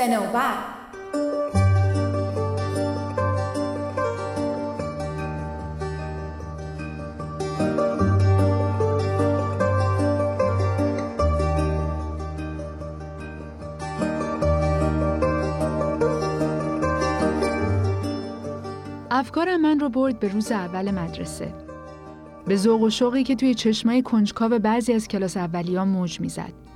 سنوبر افکارم من رو برد به روز اول مدرسه. به ذوق و شوقی که توی چشمای کنجکاو بعضی از کلاس اولیان موج می‌زد.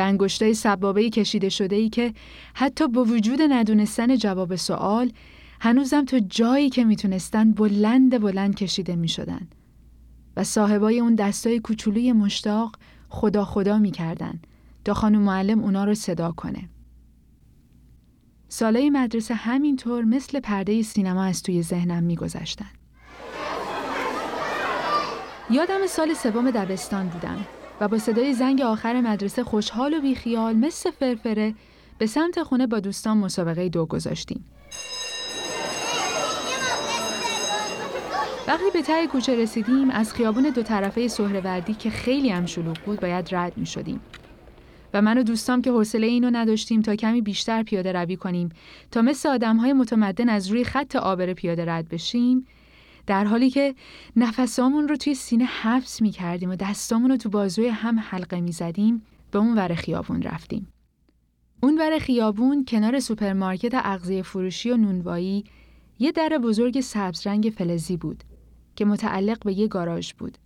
به انگشتای سبابه کشیده شده ای که حتی با وجود ندونستن جواب سوال هنوزم تو جایی که می‌تونستن بلند بلند کشیده می‌شدن و صاحبای اون دستای کوچولوی مشتاق خدا خدا می‌کردن تا خانم معلم اونا رو صدا کنه. سالای مدرسه همینطور مثل پرده سینما از توی ذهنم میگذشتن. یادم سال سوم دبستان بودم و با صدای زنگ آخر مدرسه خوشحال و بیخیال مثل فرفره به سمت خونه با دوستان مسابقه دو گذاشتیم. وقتی به ته کوچه رسیدیم از خیابون دو طرفه سهروردی که خیلی هم شلوغ بود باید رد می شدیم. و من و دوستام که حوصله اینو نداشتیم تا کمی بیشتر پیاده روی کنیم تا مثل آدم های متمدن از روی خط آبر پیاده رد بشیم در حالی که نفسامون رو توی سینه حبس می کردیم و دستامون رو تو بازوی هم حلقه می زدیم به اون ور خیابون رفتیم. اون ور خیابون کنار سوپرمارکت اغذیه فروشی و نونوایی یه در بزرگ سبز رنگ فلزی بود که متعلق به یه گاراژ بود.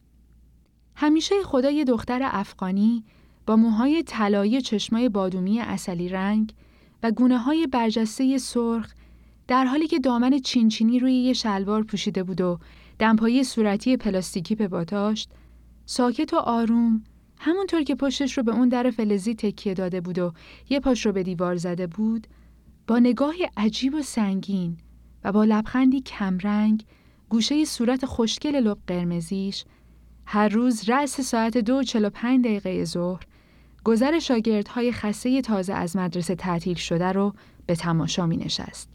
همیشه خدا یه دختر افغانی با موهای طلایی چشمای بادومی عسلی رنگ و گونه های برجسته سرخ در حالی که دامن چینچینی روی یه شلوار پوشیده بود و دمپایی صورتی پلاستیکی به باتاشت ساکت و آروم همونطور که پشتش رو به اون در فلزی تکیه داده بود و یه پاش رو به دیوار زده بود با نگاه عجیب و سنگین و با لبخندی کمرنگ گوشه صورت خوشگل لب قرمزیش هر روز رأس ساعت دو چلو پنج دقیقه ظهر گذر شاگردهای خسته تازه از مدرسه تعطیل شده رو به تماشا می نشست.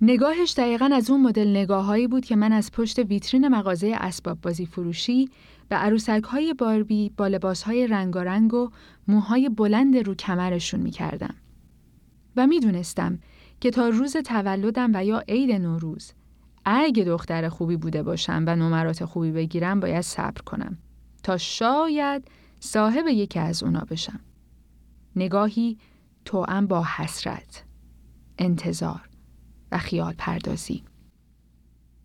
نگاهش دقیقا از اون مدل نگاههایی بود که من از پشت ویترین مغازه اسباب بازی فروشی به عروسک های باربی با لباس های رنگارنگ و موهای بلند رو کمرشون می کردم. و می دونستم که تا روز تولدم و یا عید نوروز اگه دختر خوبی بوده باشم و نمرات خوبی بگیرم باید صبر کنم تا شاید صاحب یکی از اونا بشم. نگاهی توأم با حسرت، انتظار خیال پردازی.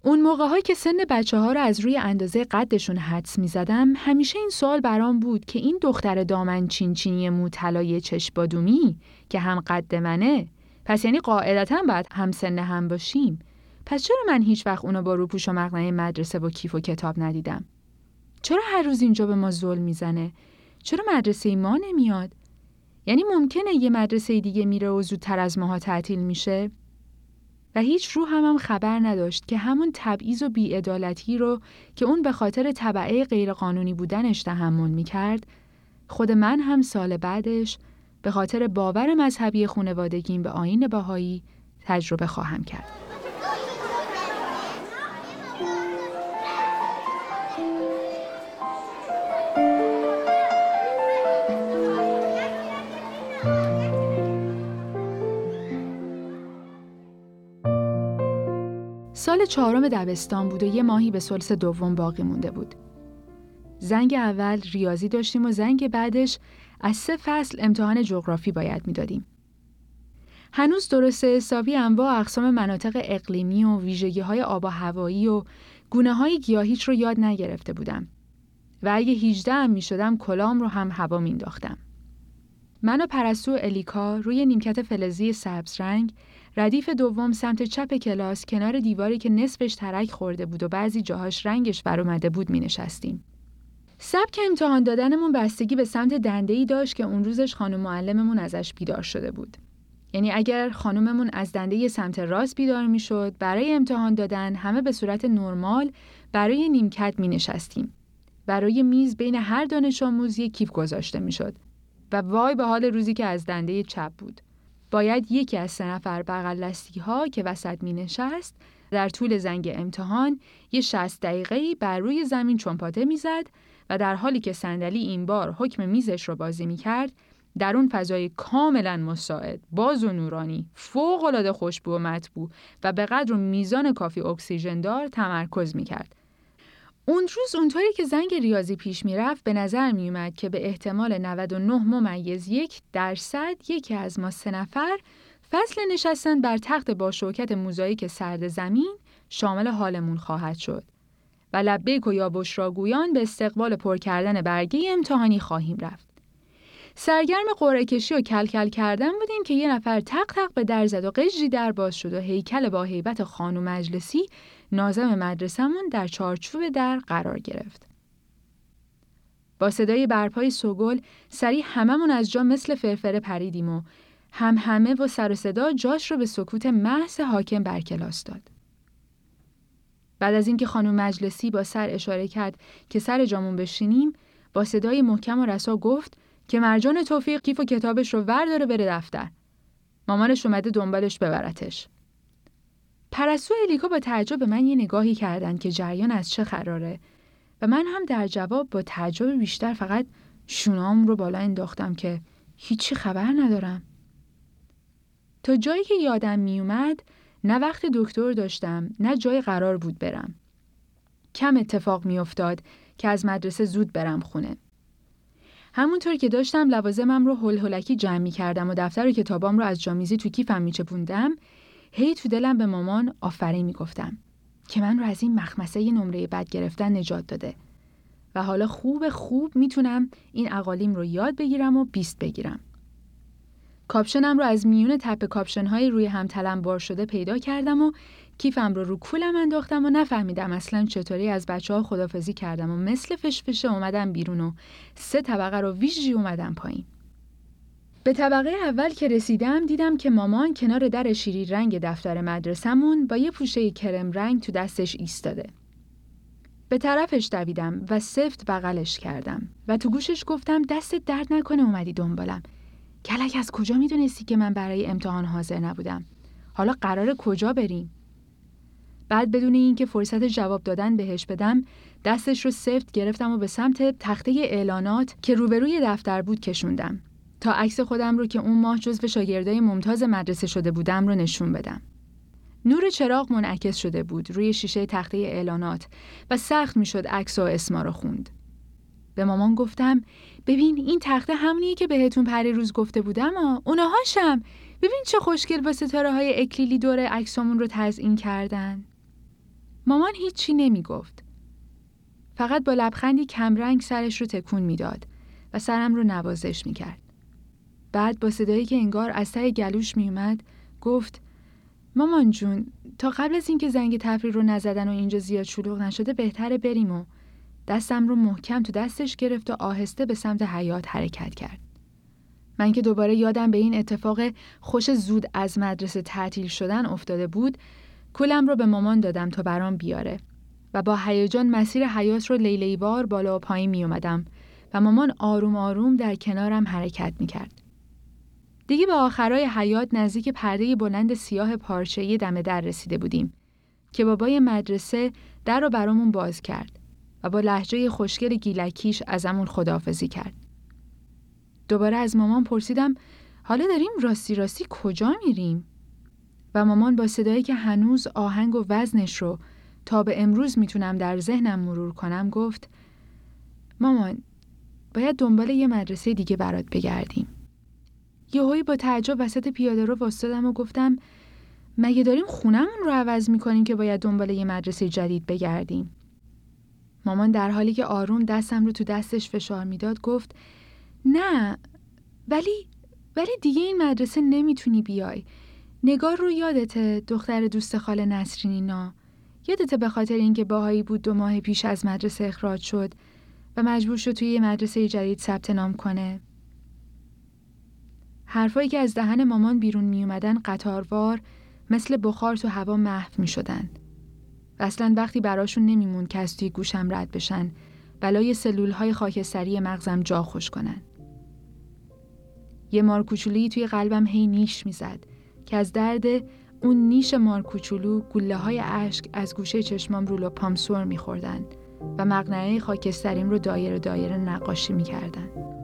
اون موقع که سن بچه ها رو از روی اندازه قدشون حدس می زدم همیشه این سوال برام بود که این دختر دامن چینچینی مو طلای چشم بادومی که هم قد منه پس یعنی قاعدتا باید هم سن هم باشیم. پس چرا من هیچ وقت اونو با روپوش و مقنعه مدرسه و کیف و کتاب ندیدم؟ چرا هر روز اینجا به ما ظلم می‌زنه؟ چرا مدرسه ما نمیاد؟ یعنی ممکنه یه مدرسه دیگه میره و زودتر از ماها تعطیل میشه؟ و هیچ رو هم, هم خبر نداشت که همون تبعیض و بیعدالتی رو که اون به خاطر طبعه غیرقانونی بودنش تحمل می‌کرد خود من هم سال بعدش به خاطر باور مذهبی خونوادگیم به آین باهایی تجربه خواهم کرد. سال چهارم دبستان بود و یه ماهی به سلس دوم باقی مونده بود. زنگ اول ریاضی داشتیم و زنگ بعدش از سه فصل امتحان جغرافی باید می‌دادیم. هنوز درست حسابی انواع اقسام مناطق اقلیمی و ویژگی های آب و هوایی و گونه های گیاهیچ رو یاد نگرفته بودم و اگه 18 هم می شدم کلام رو هم هوا مینداختم. من و پرستو الیکا روی نیمکت فلزی سبز رنگ ردیف دوم سمت چپ کلاس کنار دیواری که نصفش ترک خورده بود و بعضی جاهاش رنگش بر اومده بود می نشستیم. سبک امتحان دادنمون بستگی به سمت دنده ای داشت که اون روزش خانم معلممون ازش بیدار شده بود. یعنی اگر خانوممون از دنده سمت راست بیدار می شد برای امتحان دادن همه به صورت نرمال برای نیمکت می نشستیم. برای میز بین هر دانش آموز یک کیف گذاشته می شد و وای به حال روزی که از دنده چپ بود. باید یکی از سه نفر بغل ها که وسط می نشست در طول زنگ امتحان یه 60 دقیقه بر روی زمین چنپاته می‌زد و در حالی که صندلی این بار حکم میزش رو بازی می کرد در اون فضای کاملا مساعد، باز و نورانی، فوق‌العاده خوشبو و مطبوع و به قدر میزان کافی اکسیژن دار تمرکز می‌کرد. اون روز اونطوری که زنگ ریاضی پیش می‌رفت به نظر میومد که به احتمال 99 ممیز یک درصد یکی از ما سه نفر فصل نشستن بر تخت با شوکت موزاییک سرد زمین شامل حالمون خواهد شد و لبیک و یا بشراگویان به استقبال پر کردن برگه امتحانی خواهیم رفت. سرگرم قرعه کشی و کلکل کردن بودیم که یه نفر تق تق به در زد و قژی در باز شد و هیکل با هیبت خانم مجلسی نازم مدرسمون در چارچوب در قرار گرفت. با صدای برپای سوگل سریع هممون از جا مثل فرفره پریدیم و هم همه و سر و صدا جاش رو به سکوت محض حاکم بر کلاس داد. بعد از اینکه خانم مجلسی با سر اشاره کرد که سر جامون بشینیم با صدای محکم و رسا گفت که مرجان توفیق کیف و کتابش رو ورداره بره دفتر. مامانش اومده دنبالش ببرتش. پرستو الیکا با تعجب به من یه نگاهی کردند که جریان از چه قراره و من هم در جواب با تعجب بیشتر فقط شونام رو بالا انداختم که هیچی خبر ندارم. تا جایی که یادم میومد نه وقت دکتر داشتم نه جای قرار بود برم. کم اتفاق میافتاد که از مدرسه زود برم خونه. همونطور که داشتم لوازمم رو هل هلکی جمع می کردم و دفتر و کتابام رو از جامیزی تو کیفم می چپوندم هی تو دلم به مامان آفرین می گفتم که من رو از این مخمصه نمره بد گرفتن نجات داده و حالا خوب خوب می‌تونم این اقالیم رو یاد بگیرم و بیست بگیرم. کاپشنم رو از میون تپه کاپشن های روی هم تلنبار شده پیدا کردم و کیفم رو رو کولم انداختم و نفهمیدم اصلا چطوری از بچه ها خدافظی کردم و مثل فشفشه اومدم بیرون و سه طبقه رو ویژی اومدم پایین. به طبقه اول که رسیدم دیدم که مامان کنار در شیری رنگ دفتر مدرسمون با یه پوشه کرم رنگ تو دستش ایستاده. به طرفش دویدم و سفت بغلش کردم و تو گوشش گفتم دستت درد نکنه اومدی دنبالم. کلک از کجا می‌دونستی که من برای امتحان حاضر نبودم؟ حالا قرار کجا بریم؟ بعد بدون اینکه فرصت جواب دادن بهش بدم دستش رو سفت گرفتم و به سمت تخته اعلانات که روبروی دفتر بود کشوندم تا عکس خودم رو که اون ماه جزو شاگردای ممتاز مدرسه شده بودم رو نشون بدم. نور چراغ منعکس شده بود روی شیشه تخته اعلانات و سخت می‌شد عکس و اسما رو خوند. به مامان گفتم ببین این تخته همونیه که بهتون پری روز گفته بودم ها اونهاشم ببین چه خوشگل با ستاره های اکلیلی دور عکسامون رو تزئین کردن مامان هیچی نمی گفت. فقط با لبخندی کمرنگ سرش رو تکون می‌داد و سرم رو نوازش می کرد. بعد با صدایی که انگار از ته گلوش می اومد گفت مامان جون تا قبل از اینکه زنگ تفریح رو نزدن و اینجا زیاد شلوغ نشده بهتره بریم و دستم رو محکم تو دستش گرفت و آهسته به سمت حیات حرکت کرد. من که دوباره یادم به این اتفاق خوش زود از مدرسه تعطیل شدن افتاده بود کولم رو به مامان دادم تا برام بیاره و با هیجان مسیر حیات رو لیلیوار بالا و پایین می اومدم و مامان آروم آروم در کنارم حرکت می کرد. دیگه به آخرای حیات نزدیک پرده بلند سیاه پارچه‌ای دم در رسیده بودیم که بابای مدرسه در رو برامون باز کرد و با لحجه خوشگل گیلکیش ازمون خداحافظی کرد. دوباره از مامان پرسیدم حالا داریم راستی راستی کجا میریم؟ و مامان با صدایی که هنوز آهنگ و وزنش رو تا به امروز می‌تونم در ذهنم مرور کنم گفت مامان باید دنبال یه مدرسه دیگه برات بگردیم. یهویی با تعجب وسط پیاده رو واستادم و گفتم مگه داریم خونمون رو عوض می‌کنیم که باید دنبال یه مدرسه جدید بگردیم. مامان در حالی که آروم دستم رو تو دستش فشار می‌داد گفت نه ولی ولی دیگه این مدرسه نمی‌تونی بیای. نگار رو یادته دختر دوست خاله نسرینینا یادته به خاطر اینکه باهایی بود دو ماه پیش از مدرسه اخراج شد و مجبور شد توی یه مدرسه جدید ثبت نام کنه. حرفایی که از دهن مامان بیرون می اومدن قطاروار مثل بخار تو هوا محو می شدن. و اصلا وقتی براشون نمیمون که از توی گوشم رد بشن بلای سلول های خاکستری مغزم جا خوش کنن. یه مار توی قلبم هی نیش می‌زد که از درد اون نیش مار کوچولو گله های اشک از گوشه چشمام رولو پامسور میخوردن و مقنعه خاکستریم رو دایره دایره نقاشی می‌کردن.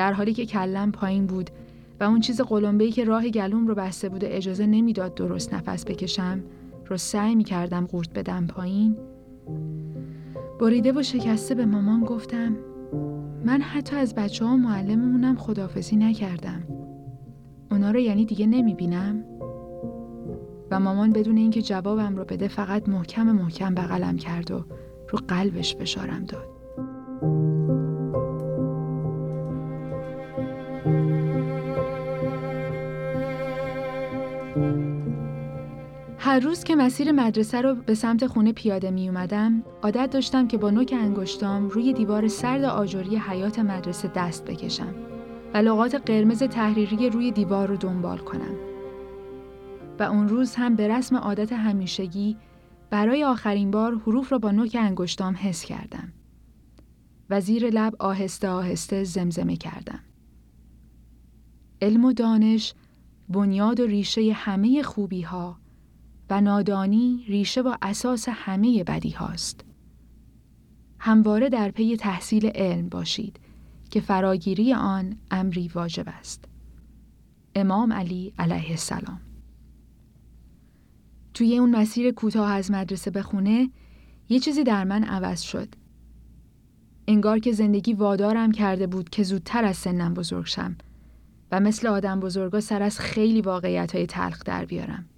در حالی که کلم پایین بود و اون چیز قلمبه‌ای که راه گلوم رو بسته بود و اجازه نمی‌داد درست نفس بکشم رو سعی می کردم قورت بدم پایین بریده و شکسته به مامان گفتم من حتی از بچه ها و معلممونم خدافزی نکردم اونا رو یعنی دیگه نمی بینم؟ و مامان بدون اینکه جوابم رو بده فقط محکم محکم بغلم کرد و رو قلبش فشارم داد. هر روز که مسیر مدرسه رو به سمت خونه پیاده می اومدم، عادت داشتم که با نوک انگشتام روی دیوار سرد آجوری حیات مدرسه دست بکشم و لغات قرمز تحریری روی دیوار رو دنبال کنم. و اون روز هم به رسم عادت همیشگی برای آخرین بار حروف را با نوک انگشتام حس کردم. و زیر لب آهسته آهسته زمزمه کردم. علم و دانش بنیاد و ریشه همه خوبی ها و نادانی ریشه و اساس همه بدی هاست. همواره در پی تحصیل علم باشید که فراگیری آن امری واجب است. امام علی علیه السلام توی اون مسیر کوتاه از مدرسه به خونه یه چیزی در من عوض شد. انگار که زندگی وادارم کرده بود که زودتر از سنم بزرگ شم و مثل آدم بزرگا سر از خیلی واقعیت های تلخ در بیارم.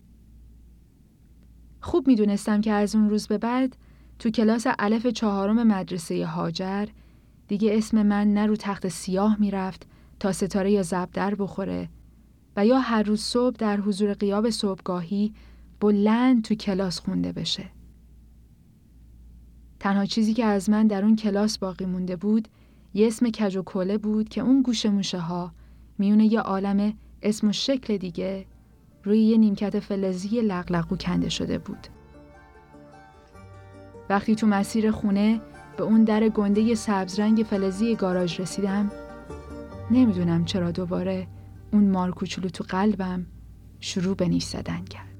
خوب می‌دونستم که از اون روز به بعد تو کلاس الف چهارم مدرسه هاجر دیگه اسم من نه رو تخت سیاه می‌رفت تا ستاره یا زبدر بخوره و یا هر روز صبح در حضور قیاب صبحگاهی بلند تو کلاس خونده بشه. تنها چیزی که از من در اون کلاس باقی مونده بود یه اسم کج و کله بود که اون گوش موشه ها میونه یه عالم اسم و شکل دیگه روی یه نیمکت فلزی لغلقو کنده شده بود. وقتی تو مسیر خونه به اون در گنده سبزرنگ فلزی گاراژ رسیدم نمی‌دونم چرا دوباره اون مار کوچولو تو قلبم شروع به نیش زدن کرد.